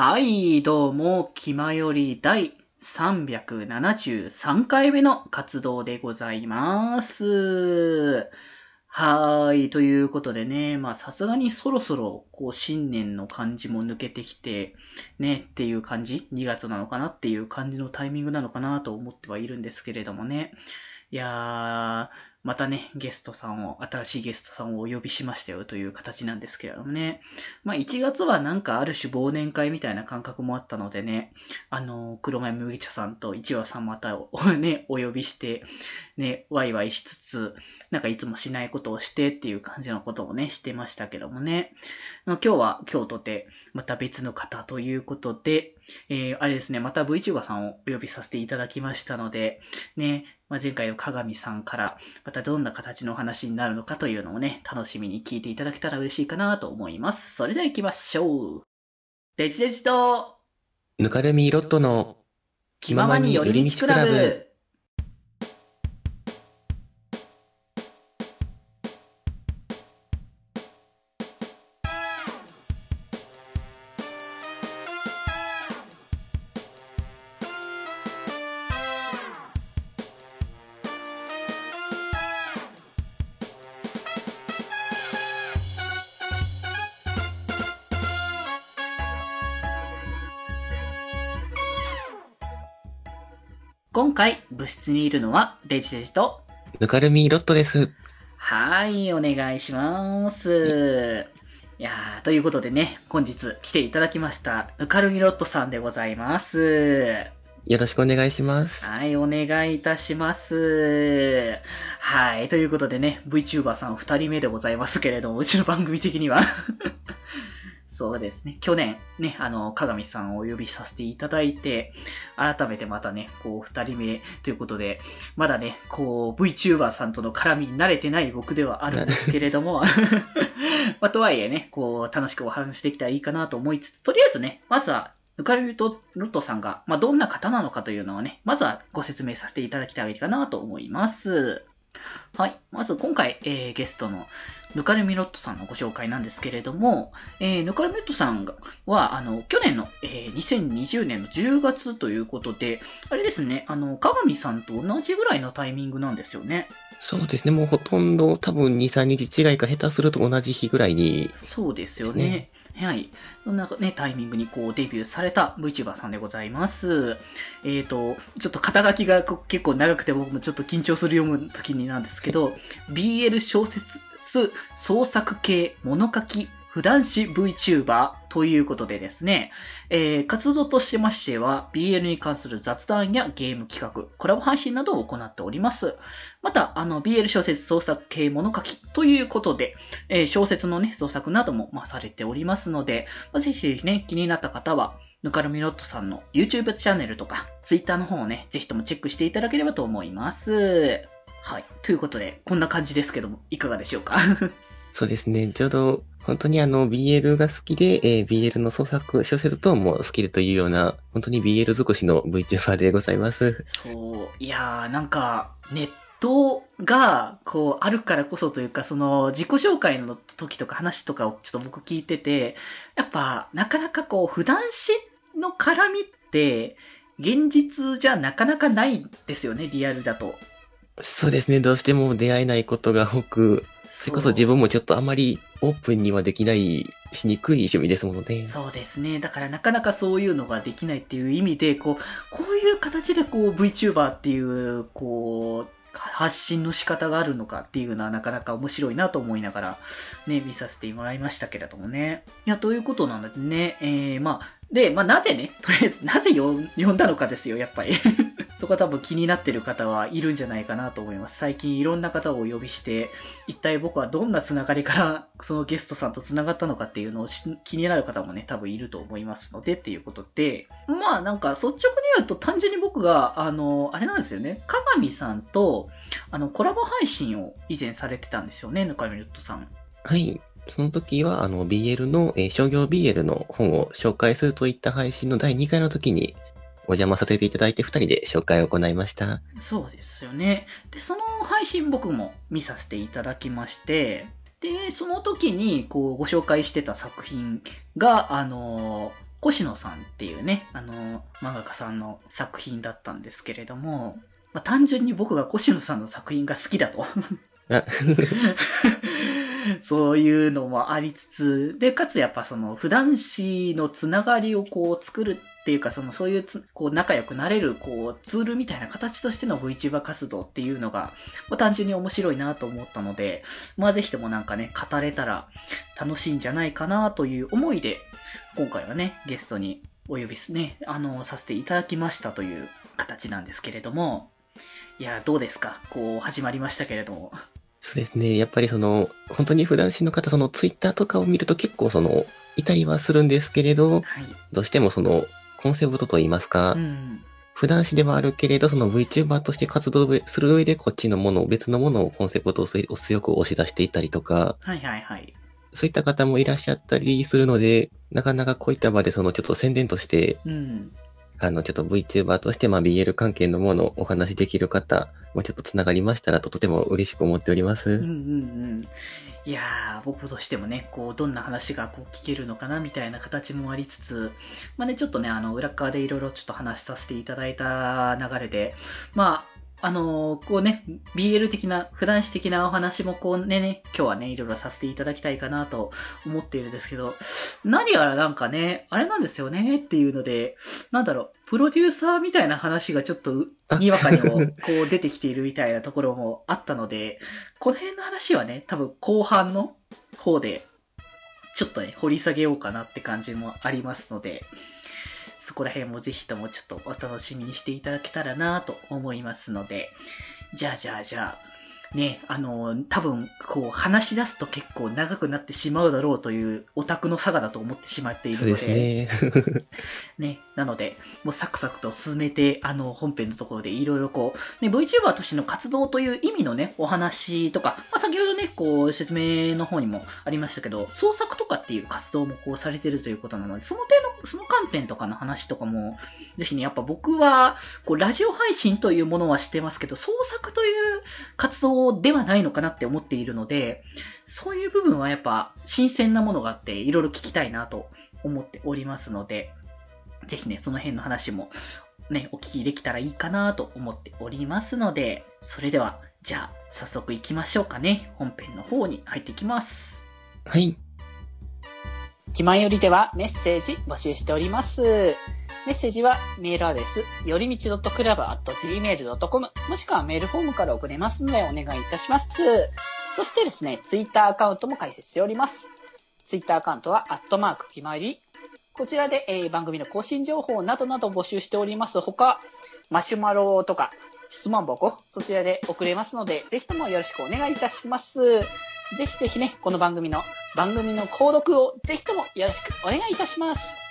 はい、どうも、気まより第373回目の活動でございます。はーい、ということでね、まあさすがにそろそろ、こう、新年の感じも抜けてきて、ね、っていう感じ ?2 月なのかな？っていう感じのタイミングなのかなと思ってはいるんですけれどもね。いやー、またね、ゲストさんを、新しいゲストさんをお呼びしましたよという形なんですけれどもね。まあ1月はなんかある種忘年会みたいな感覚もあったのでね、あの、黒豆麦茶さんと一話さんまたをね、お呼びして、ね、ワイワイしつつ、なんかいつもしないことをしてっていう感じのことをね、してましたけどもね。今日は今日とて、また別の方ということで、えー、あれですね、また VTuber さんをお呼びさせていただきましたので、ね、まあ、前回の鏡さんから、またどんな形のお話になるのかというのをね、楽しみに聞いていただけたら嬉しいかなと思います。それでは行きましょう。デジデジと、ぬかるみロットの気ままに寄り道クラブ。今回、部室にいるのは、デジデジと、ぬかるみロットです。はい、お願いします。いやー、ということでね、本日来ていただきました、ぬかるみロットさんでございます。よろしくお願いします。はい、お願いいたします。はい、ということでね、VTuber さん二人目でございますけれども、うちの番組的には。そうですね、去年ね、あの、鏡さんをお呼びさせていただいて、改めてまたね、こう、二人目ということで、まだね、こう、VTuber さんとの絡みに慣れてない僕ではあるんですけれども、まあ、とはいえね、こう、楽しくお話しできたらいいかなと思いつつ、とりあえずね、まずは、ぬかるみとロットさんが、まあ、どんな方なのかというのをね、まずはご説明させていただきたいかなと思います。はい。まず今回、えー、ゲストのぬかるみロットさんのご紹介なんですけれども、えー、ぬかるみロットさんがは、あの、去年の、えー、2020年の10月ということで、あれですね、あの、鏡さんと同じぐらいのタイミングなんですよね。そうですね、もうほとんど多分2、3日違いか下手すると同じ日ぐらいに。そうですよね。はい。そんなね、タイミングにこうデビューされた VTuber さんでございます。えっ、ー、と、ちょっと肩書きが結構長くて僕もちょっと緊張する読む時になんですけど、BL 小説創作系物書き普段誌 VTuber ということでですね、えー、活動としましては、BL に関する雑談やゲーム企画、コラボ配信などを行っております。また、あの、BL 小説創作系物書きということで、えー、小説のね、創作なども、まあ、されておりますので、まあ、ぜひぜひね、気になった方は、ぬかるみロットさんの YouTube チャンネルとか、Twitter の方をね、ぜひともチェックしていただければと思います。はい。ということで、こんな感じですけども、いかがでしょうか？そうですね。ちょうど、本当にあの、BL が好きで、えー、BL の創作、小説等も好きでというような、本当に BL 尽くしの VTuber でございます。そう。いやー、なんか、ネットが、こう、あるからこそというか、その、自己紹介の時とか話とかをちょっと僕聞いてて、やっぱ、なかなかこう、普段詩の絡みって、現実じゃなかなかないですよね、リアルだと。そうですね。どうしても出会えないことが多く、それこそ自分もちょっとあまりオープンにはできない、しにくい趣味ですものね。そうですね。だからなかなかそういうのができないっていう意味で、こう、こういう形でこう VTuber っていう、こう、発信の仕方があるのかっていうのはなかなか面白いなと思いながらね、見させてもらいましたけれどもね。いや、ということなのでね、えー、まあ、で、まあ、なぜね、とりあえず、なぜ呼んだのかですよ、やっぱり。そこは多分気になってる方はいるんじゃないかなと思います。最近いろんな方をお呼びして、一体僕はどんなつながりからそのゲストさんとつながったのかっていうのを気になる方もね、多分いると思いますのでっていうことで、まあなんか率直に言うと単純に僕が、あの、あれなんですよね、鏡さんと、あの、コラボ配信を以前されてたんですよね、ぬかみるっとさん。はい。その時は、あの、BL の、えー、商業 BL の本を紹介するといった配信の第2回の時に、お邪魔させていただいて2人で紹介を行いました。そうですよね。で、その配信僕も見させていただきまして、で、その時にこうご紹介してた作品が、あの、越野さんっていうね、あの、漫画家さんの作品だったんですけれども、まあ、単純に僕が越野さんの作品が好きだと。あ そういうのもありつつ、で、かつやっぱその、普段詞のつながりをこう作るっていうか、その、そういうつ、こう、仲良くなれる、こう、ツールみたいな形としての VTuber 活動っていうのが、まあ、単純に面白いなと思ったので、まあ、ぜひともなんかね、語れたら楽しいんじゃないかなという思いで、今回はね、ゲストにお呼びすね、あの、させていただきましたという形なんですけれども、いや、どうですか？こう、始まりましたけれども。そうですね。やっぱりその、本当に普段心の方、そのツイッターとかを見ると結構その、いたりはするんですけれど、はい。どうしてもその、コンセプトといいますか、うん。普段詞ではあるけれど、その VTuber として活動する上でこっちのものを、別のものをコンセプトを強く押し出していったりとか、はいはいはい。そういった方もいらっしゃったりするので、なかなかこういった場でそのちょっと宣伝として、うん。あの、ちょっと VTuber として、まあ BL 関係のものをお話しできる方、もうちょっとつながりましたらととても嬉しく思っております。うんうんうん。いやー、僕としてもね、こう、どんな話がこう聞けるのかなみたいな形もありつつ、まあね、ちょっとね、あの、裏側でいろいろちょっと話させていただいた流れで、まあ、あのーこうね、BL 的な、普段詞的なお話もこうね、ね、今日はね、いろいろさせていただきたいかなと思っているんですけど、何やらなんかね、あれなんですよねっていうので、なんだろう、プロデューサーみたいな話がちょっとにわかにもこう出てきているみたいなところもあったので、この辺の話はね、多分後半の方で、ちょっとね、掘り下げようかなって感じもありますので、そこら辺もぜひともちょっとお楽しみにしていただけたらなと思いますので、じゃあじゃあじゃあ、ね、あの、多分、こう、話し出すと結構長くなってしまうだろうというオタクの差がだと思ってしまっているそうのですね。ね、なので、もうサクサクと進めて、あの、本編のところでいろいろこう、ね、VTuber としての活動という意味のね、お話とか、まあ、先ほどね、こう、説明の方にもありましたけど、創作とかっていう活動もこうされてるということなので、その点の、その観点とかの話とかも、ぜひね、やっぱ僕は、こう、ラジオ配信というものはしてますけど、創作という活動ではないのかなって思っているので、そういう部分はやっぱ新鮮なものがあって、いろいろ聞きたいなと思っておりますので、ぜひね、その辺の話もね、お聞きできたらいいかなと思っておりますので、それでは、じゃあ、早速行きましょうかね。本編の方に入っていきます。はい。気前よりではメッセージ募集しております。メッセージはメールアドレス、よりみち .club.gmail.com もしくはメールフォームから送れますのでお願いいたします。そしてですね、ツイッターアカウントも開設しております。ツイッターアカウントは、アットマーク気まより。こちらで、えー番組の更新情報などなど募集しておりますほか、マシュマロとか質問箱、そちらで送れますので、ぜひともよろしくお願いいたします。ぜひぜひね、この番組の、番組の購読をぜひともよろしくお願いいたします。